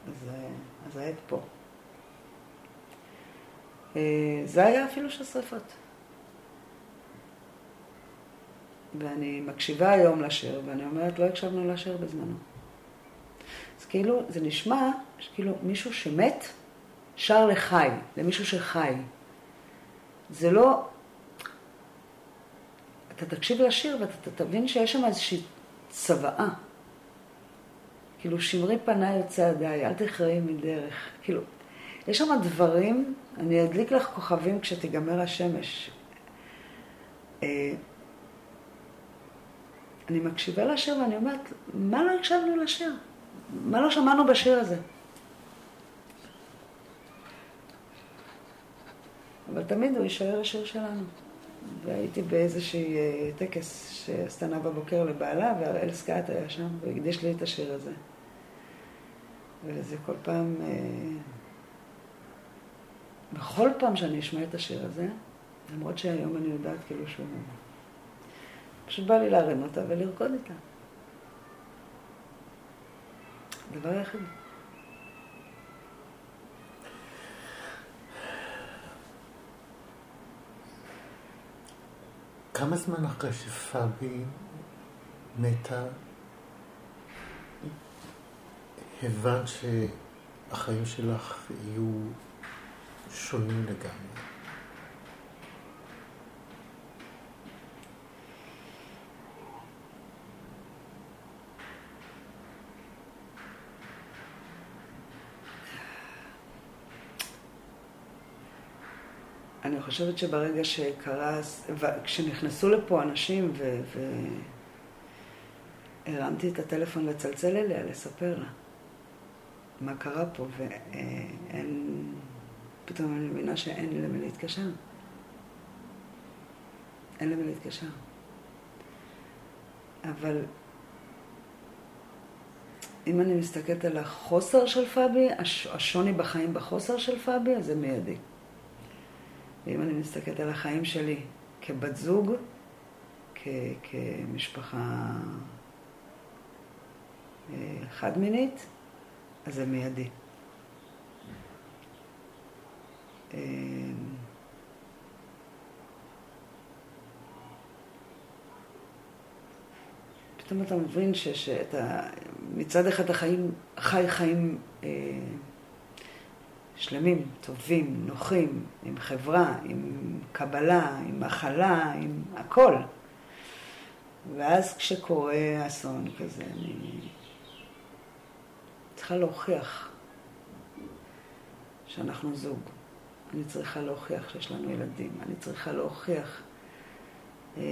אז, אז העט פה. אה, זה היה אפילו של שרפות. ואני מקשיבה היום לשיר, ואני אומרת, לא הקשבנו לשיר בזמנו. אז כאילו, זה נשמע שכאילו מישהו שמת שר לחי, למישהו שחי. זה לא אתה תקשיב לשיר ואתה תבין שיש שם איזושהי צוואה. כאילו, שמרי פניי וצעדיי, אל תכרעי מדרך. כאילו, יש שם דברים, אני אדליק לך כוכבים כשתיגמר השמש. אה, אני מקשיבה לשיר ואני אומרת, מה לא הקשבנו לשיר? מה לא שמענו בשיר הזה? אבל תמיד הוא יישאר השיר שלנו. והייתי באיזשהי אה, טקס שעשתה נאוה בוקר לבעלה, והראל סקאט היה שם, והקדיש לי את השיר הזה. וזה כל פעם, אה, בכל פעם שאני אשמע את השיר הזה, למרות שהיום אני יודעת כאילו שהוא... פשוט בא לי להרים אותה ולרקוד איתה. דבר היחיד. כמה זמן אחרי שפאבי מתה, הבנת שהחיים שלך יהיו שונים לגמרי? אני חושבת שברגע שקרה, כשנכנסו לפה אנשים ו... הרמתי את הטלפון לצלצל אליה, לספר לה מה קרה פה, ואין... פתאום אני מבינה שאין למי להתקשר. אין למי להתקשר. אבל אם אני מסתכלת על החוסר של פאבי, השוני בחיים בחוסר של פאבי, אז זה מיידי. ואם אני מסתכלת על החיים שלי כבת זוג, כ- כמשפחה אה, חד-מינית, אז זה מיידי. אה, פתאום אתה מבין שאתה, מצד אחד החיים, חי חיים אה, שלמים, טובים, נוחים, עם חברה, עם קבלה, עם הכלה, עם הכל. ואז כשקורה אסון כזה, אני צריכה להוכיח שאנחנו זוג. אני צריכה להוכיח שיש לנו ילדים. אני צריכה להוכיח אה,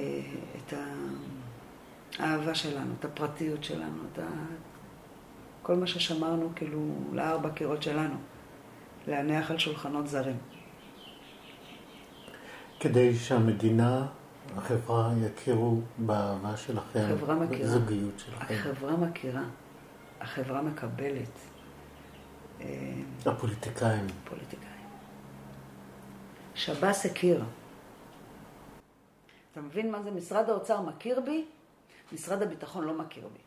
את האהבה שלנו, את הפרטיות שלנו, את ה... כל מה ששמרנו כאילו לארבע קירות שלנו. להניח על שולחנות זרים. כדי שהמדינה, החברה, יכירו באהבה שלכם, החברה מכירה. בזוגיות שלכם. החברה מכירה. החברה מקבלת. אה, הפוליטיקאים. פוליטיקאים. שב"ס הכיר. אתה מבין מה זה? משרד האוצר מכיר בי, משרד הביטחון לא מכיר בי.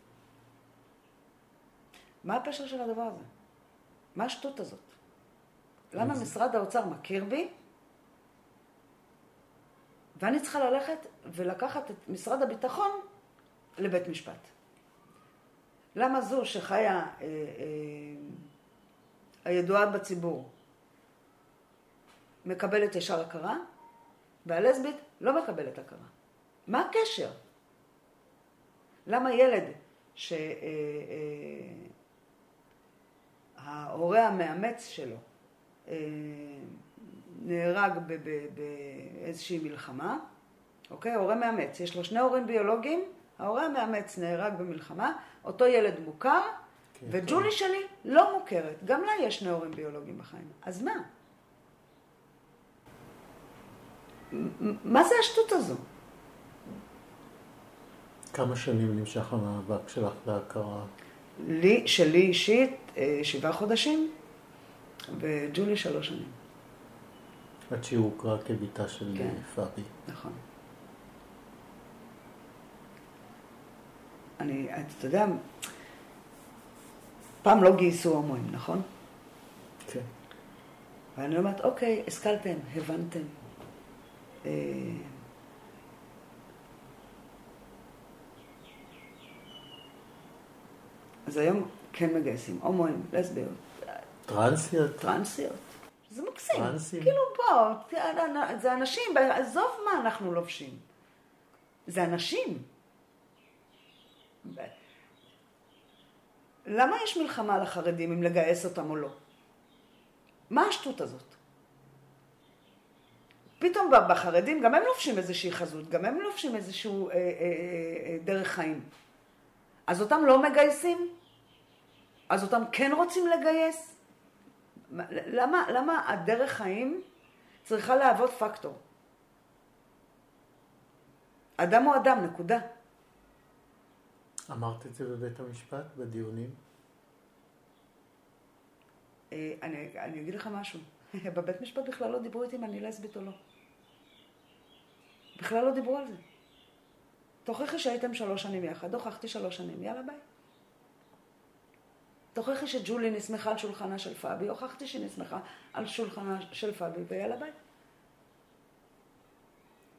מה הפשר של הדבר הזה? מה השטות הזאת? למה משרד האוצר מכיר בי, ואני צריכה ללכת ולקחת את משרד הביטחון לבית משפט? למה זו שחיה אה, אה, הידועה בציבור מקבלת ישר הכרה, והלסבית לא מקבלת הכרה? מה הקשר? למה ילד שההורה אה, אה, המאמץ שלו נהרג באיזושהי מלחמה, אוקיי? הורה מאמץ, יש לו שני הורים ביולוגיים, ההורה המאמץ נהרג במלחמה, אותו ילד מוכר, כן, וג'ולי טוב. שלי לא מוכרת. גם לה יש שני הורים ביולוגיים בחיים. אז מה? מה זה השטות הזו? כמה שנים נמשך המאבק שלך להכרה? לי, שלי אישית, אה, שבעה חודשים, וג'ולי שלוש שנים. עד שהיא הוכרה כביתה של כן. פאבי. נכון. אני, אתה יודע, פעם לא גייסו הומואים, נכון? כן. ואני אומרת, אוקיי, השכלתם, הבנתם. אה, אז היום כן מגייסים הומואים, לסביות. טרנסיות. טרנסיות. זה מקסים. טרנסים. כאילו בוא, זה אנשים, עזוב מה אנחנו לובשים. זה אנשים. למה יש מלחמה לחרדים אם לגייס אותם או לא? מה השטות הזאת? פתאום בחרדים גם הם לובשים איזושהי חזות, גם הם לובשים איזשהו אה, אה, אה, אה, דרך חיים. אז אותם לא מגייסים? אז אותם כן רוצים לגייס? למה, למה הדרך חיים צריכה להוות פקטור? אדם הוא אדם, נקודה. אמרת את זה בבית המשפט, בדיונים? אה, אני, אני אגיד לך משהו. בבית משפט בכלל לא דיברו איתי אם אני לסבית או לא. בכלל לא דיברו על זה. תוכיחי שהייתם שלוש שנים יחד, הוכחתי שלוש שנים, יאללה ביי. תוכיחי שג'ולי נסמכה על שולחנה של פאבי, הוכחתי שהיא נסמכה על שולחנה של פאבי, ויאללה ביי.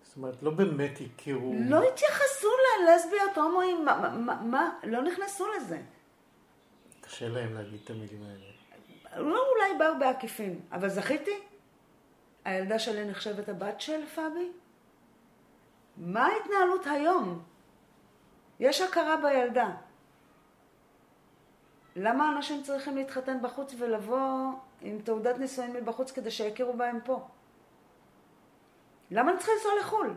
זאת אומרת, לא באמת הכירו... לא התייחסו ללסביות, הומואים, מה, מה, מה, לא נכנסו לזה. קשה להם להגיד את המילים האלה. לא, אולי באו בעקיפין, אבל זכיתי. הילדה שלי נחשבת הבת של פאבי? מה ההתנהלות היום? יש הכרה בילדה. למה אנשים צריכים להתחתן בחוץ ולבוא עם תעודת נישואין מבחוץ כדי שיכירו בהם פה? למה אני צריכה לנסוע לחו"ל?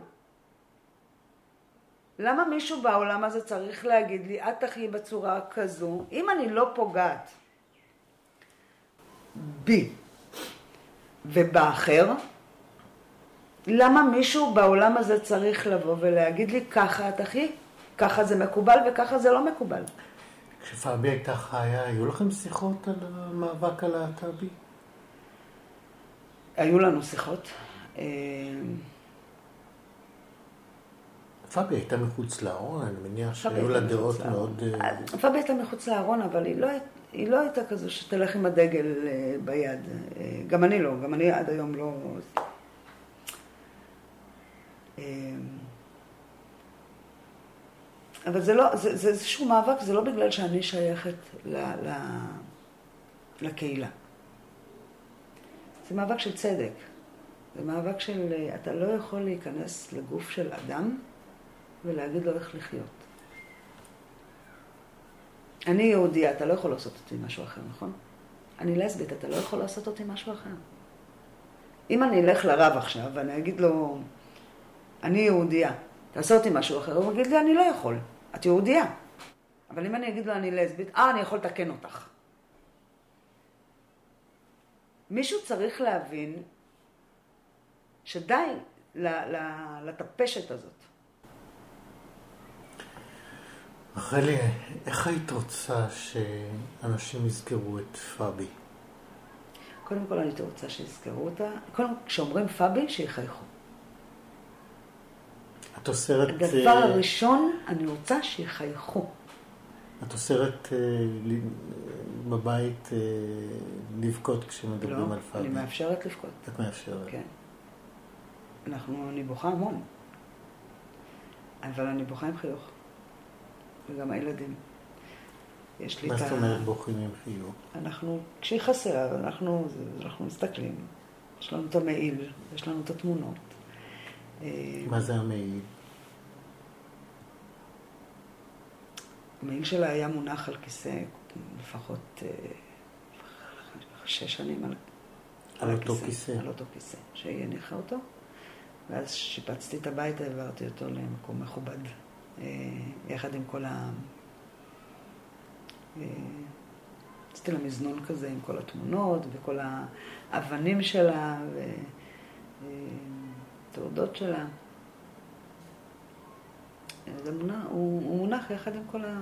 למה מישהו בעולם הזה צריך להגיד לי, את תחיי בצורה כזו, אם אני לא פוגעת בי ובאחר, למה מישהו בעולם הזה צריך לבוא ולהגיד לי, ככה את אחי, ככה זה מקובל וככה זה לא מקובל? כשפאבי הייתה חיה, היו לכם שיחות על המאבק הלהט"בי? היו לנו שיחות. אה, פאבי הייתה מחוץ לארון, אני מניח שהיו לה דעות מאוד... אה, פאבי הייתה מחוץ לארון, אבל היא לא, היא לא הייתה כזו שתלך עם הדגל אה, ביד. גם אני לא, גם אני עד היום לא... אבל זה לא, זה, איזשהו מאבק, זה לא בגלל שאני שייכת ל, ל, לקהילה. זה מאבק של צדק. זה מאבק של, אתה לא יכול להיכנס לגוף של אדם ולהגיד לו איך לחיות. אני יהודייה, אתה לא יכול לעשות אותי משהו אחר, נכון? אני לסבית, אתה לא יכול לעשות אותי משהו אחר. אם אני אלך לרב עכשיו ואני אגיד לו, אני יהודייה, תעשה אותי משהו אחר, הוא יגיד לי, אני לא יכול, את יהודייה. אבל אם אני אגיד לו, אני לסבית, אה, אני יכול לתקן אותך. מישהו צריך להבין שדי לטפשת הזאת. רחלי, איך היית רוצה שאנשים יזכרו את פאבי? קודם כל אני רוצה שיזכרו אותה. קודם כל, כשאומרים פאבי, שיחייכו. את אוסרת... הדבר אה, הראשון, אני רוצה שיחייכו. את אוסרת אה, בבית אה, לבכות כשמדברים לא, על פאבי? לא, אני מאפשרת לבכות. את מאפשרת. כן. אנחנו, אני בוכה המון. אבל אני בוכה עם חיוך. וגם הילדים. יש לי את ה... מה זאת אומרת בוכים עם חיוך? אנחנו, כשהיא חסרה, אנחנו, אנחנו מסתכלים. יש לנו את המעיל, יש לנו את התמונות. מה זה המעיל? המעיל שלה היה מונח על כיסא לפחות אה, שש שנים על, על אותו כיסא. על אותו כיסא, שהיא הניחה אותו. ואז שיפצתי את הבית, העברתי אותו למקום מכובד, אה, יחד עם כל ה... אה, עשיתי לה מזנון כזה עם כל התמונות וכל האבנים שלה ותעודות שלה. זה מונח, הוא, הוא מונח יחד עם כל ה...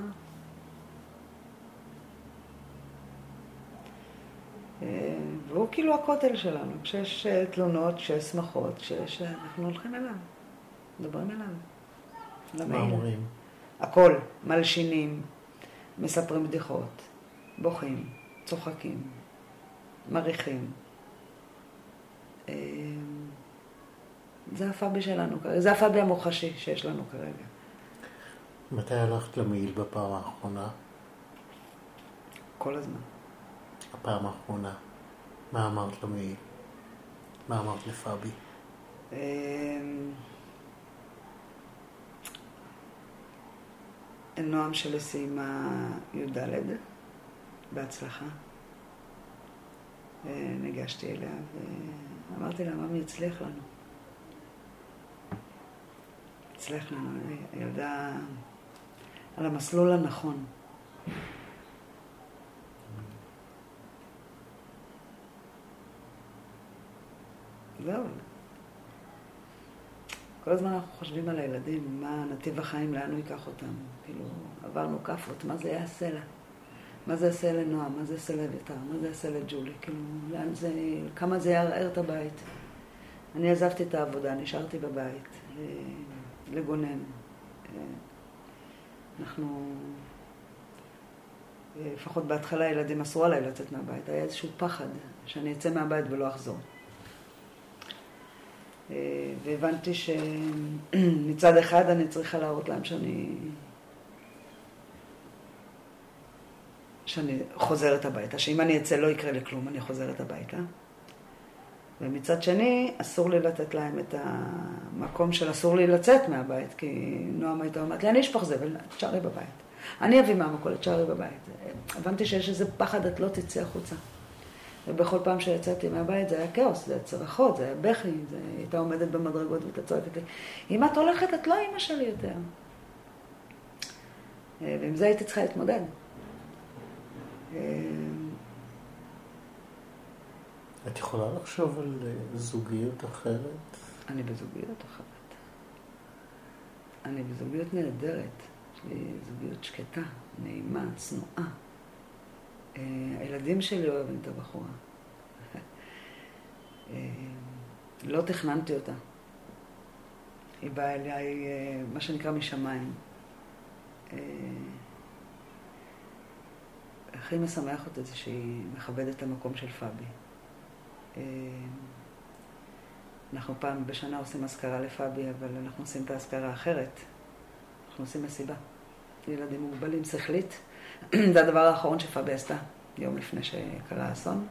אה, והוא כאילו הכותל שלנו, כשיש אה, תלונות, כשיש שמחות, כשיש... אה, אנחנו הולכים אליו, מדברים אליו. מה אומרים? הכל, מלשינים, מספרים בדיחות, בוכים, צוחקים, מריחים. זה הפאבי שלנו כרגע, זה הפאבי המוחשי שיש לנו כרגע. מתי הלכת למעיל בפעם האחרונה? כל הזמן. הפעם האחרונה. מה אמרת למעיל? מה אמרת לפאבי? אמ, נועם שלי סיימה י"ד, בהצלחה. אה, ניגשתי אליה ואמרתי לה, ממי, הצליח לנו. הצליח לנו, ילדה על המסלול הנכון. זהו. כל הזמן אנחנו חושבים על הילדים, מה נתיב החיים, לאן הוא ייקח אותם. כאילו, עברנו כאפות, מה זה יעשה לה? מה זה יעשה לנועם? מה זה יעשה לאביתר? מה זה יעשה לג'ולי? כאילו, לאן זה, כמה זה יערער את הבית? אני עזבתי את העבודה, נשארתי בבית, אה, לגונן. אה, אנחנו, אה, לפחות בהתחלה הילדים אסרו עליי לצאת מהבית, היה איזשהו פחד שאני אצא מהבית ולא אחזור. אה, והבנתי שמצד אחד אני צריכה להראות להם שאני... שאני חוזרת הביתה, שאם אני אצא לא יקרה לי כלום, אני חוזרת הביתה. ומצד שני, אסור לי לתת להם את המקום של אסור לי לצאת מהבית, כי נועם הייתה אומרת לי, אני אשפוך זבל, תשארי בבית. אני אביא מהמכולת, תשארי בבית. הבנתי שיש איזה פחד, את לא תצאי החוצה. ובכל פעם שיצאתי מהבית זה היה כאוס, זה היה צרחות, זה היה בכי, זה... הייתה עומדת במדרגות והייתה צועקת לי, אם את הולכת, את לא אימא שלי יותר. ועם זה הייתי צריכה להתמודד. את יכולה לחשוב על אה, זוגיות אחרת? אני בזוגיות אחרת. אני בזוגיות נהדרת. יש לי זוגיות שקטה, נעימה, צנועה. אה, הילדים שלי אוהבים את הבחורה. אה, לא תכננתי אותה. היא באה אליי, מה שנקרא, משמיים. הכי משמח אותי זה שהיא מכבדת את המקום של פאבי. אה, אנחנו פעם בשנה עושים אזכרה לפאבי, אבל אנחנו עושים את האזכרה האחרת. אנחנו עושים מסיבה. ילדים מוגבלים שכלית. זה הדבר האחרון שפאבי עשתה, יום לפני שקרה האסון.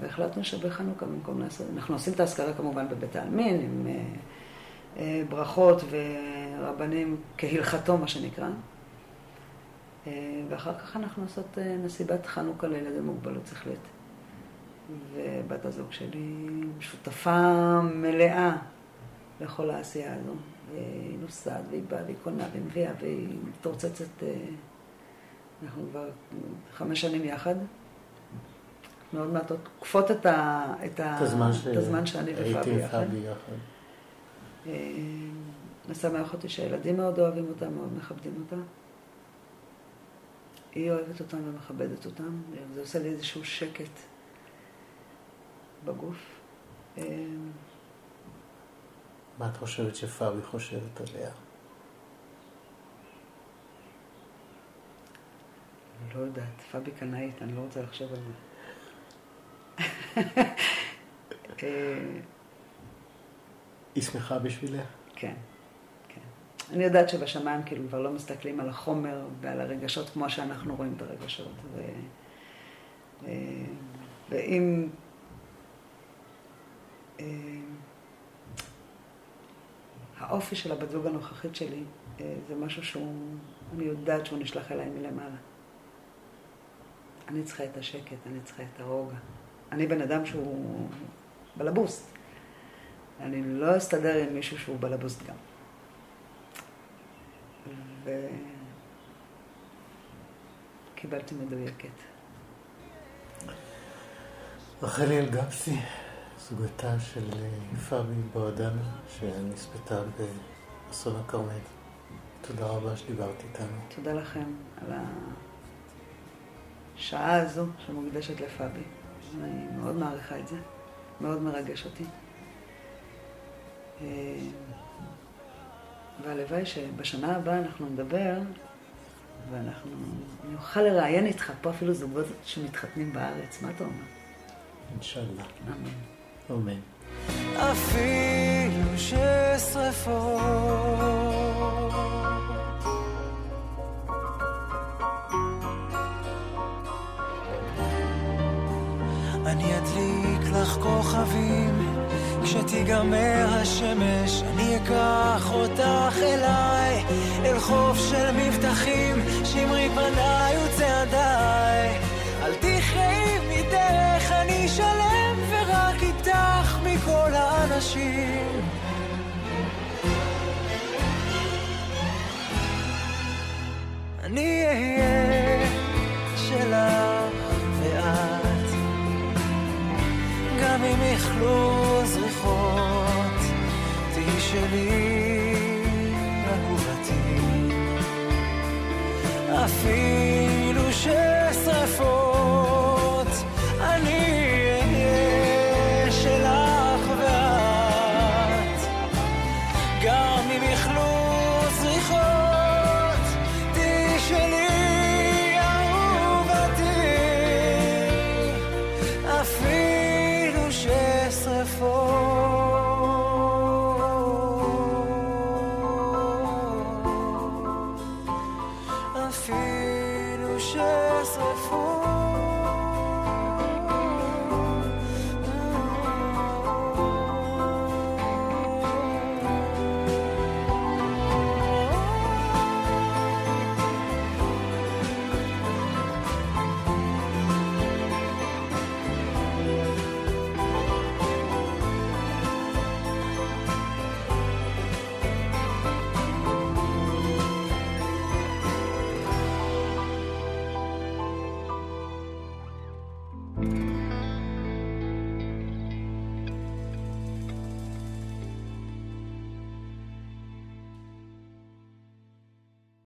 והחלטנו שבחנוכה במקום לעשות... אנחנו עושים את האזכרה כמובן בבית העלמין, עם אה, אה, ברכות ורבנים כהלכתו, מה שנקרא. ואחר כך אנחנו עושות מסיבת חנוכה לילדים מוגבלות שכלית. ובת הזוג שלי שותפה מלאה לכל העשייה הזו. היא נוסעת, והיא באה, והיא קונה, והיא מביאה, והיא מתרוצצת. אה, אנחנו כבר חמש שנים יחד. מאוד מעט עוקפות את, ה, את, ה, את הזמן שאני ופאבי יחד. אה, משמח אותי שהילדים מאוד אוהבים אותה, מאוד מכבדים אותה. היא אוהבת אותם ומכבדת אותם, זה עושה לי איזשהו שקט בגוף. אה, מה את חושבת שפאבי חושבת עליה? לא יודעת, פאבי קנאית, אני לא רוצה לחשוב על זה. אה, היא שמחה בשבילך? כן, כן. אני יודעת שבשמיים כאילו כבר לא מסתכלים על החומר ועל הרגשות כמו שאנחנו רואים את הרגשות. אה, ואם... אה, האופי של הבת זוג הנוכחית שלי זה משהו שהוא, אני יודעת שהוא נשלח אליי מלמעלה. אני צריכה את השקט, אני צריכה את הרוגע. אני בן אדם שהוא בלבוסט. אני לא אסתדר עם מישהו שהוא בלבוסט גם. וקיבלתי מדויקת. רחלי אלגפסי, זוגתה של פאבי בועדנה, שנספתה באסון הכרמל. תודה רבה שדיברת איתנו. תודה לכם על השעה הזו שמוקדשת לפאבי. אני מאוד מעריכה את זה, מאוד מרגש אותי. אה, והלוואי שבשנה הבאה אנחנו נדבר, ואנחנו, אני אוכל לראיין איתך פה אפילו זוגות שמתחתנים בארץ, מה אתה אומר? אינשאללה. אמן. אמן. אפילו ששרפות אני אדליק לך כוכבים כשתיגמר השמש אני אקח אותך אליי אל חוף של מבטחים שמרי פניי וצעדיי האנשים אני אהיה שלך גם אם יכלו זריחות, תהי שלי